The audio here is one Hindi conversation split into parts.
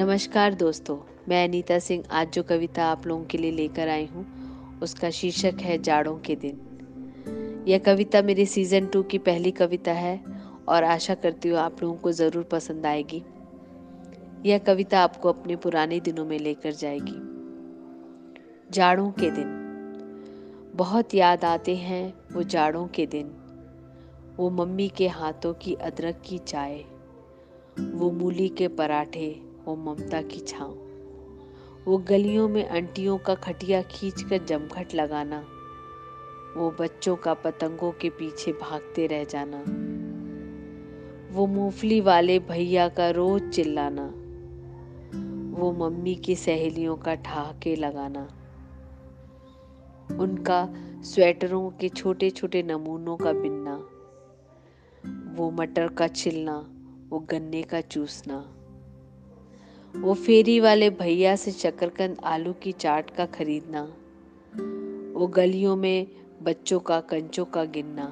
नमस्कार दोस्तों, मैं अनीता सिंह आज जो कविता आप लोगों के लिए लेकर आई हूँ, उसका शीर्षक है जाड़ों के दिन। यह कविता मेरी सीज़न टू की पहली कविता है और आशा करती हूँ आप लोगों को ज़रूर पसंद आएगी। यह कविता आपको अपने पुराने दिनों में लेकर जाएगी। जाड़ों के दिन। बहुत याद आते हैं वो जाड़ों के दिन। वो मम्मी के हाथों की अदरक की चाय। वो मूली के पराठे। वो ममता की छाँव। वो गलियों में अंटियों का खटिया खींच कर जमघट लगाना, वो बच्चों का पतंगों के पीछे भागते रह जाना, वो मूंगफली वाले भैया का रोज चिल्लाना, वो मम्मी की सहेलियों का ठहाके लगाना, उनका स्वेटरों के छोटे छोटे नमूनों का बिनना, वो मटर का छिलना, वो गन्ने का चूसना। वो फेरी वाले भैया से शकरकंद आलू की चाट का खरीदना, वो गलियों में बच्चों का, कंचों का गिनना,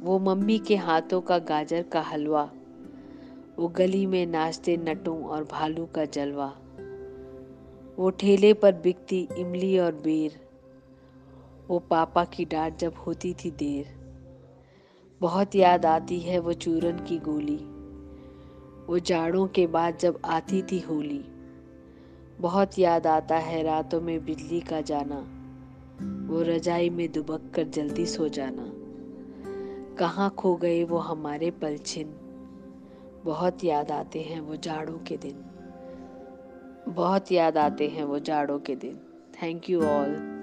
वो मम्मी के हाथों का गाजर का हलवा, वो गली में नाचते नटों और भालू का जलवा, वो ठेले पर बिकती इमली और बेर, वो पापा की डांट जब होती थी देर। बहुत याद आती है वो चूरन की गोली। वो जाड़ों के बाद जब आती थी होली, बहुत याद आता है रातों में बिजली का जाना, वो रजाई में दुबक कर जल्दी सो जाना। कहाँ खो गए वो हमारे पलछिन, बहुत याद आते हैं वो जाड़ों के दिन। बहुत याद आते हैं वो जाड़ों के दिन। Thank you all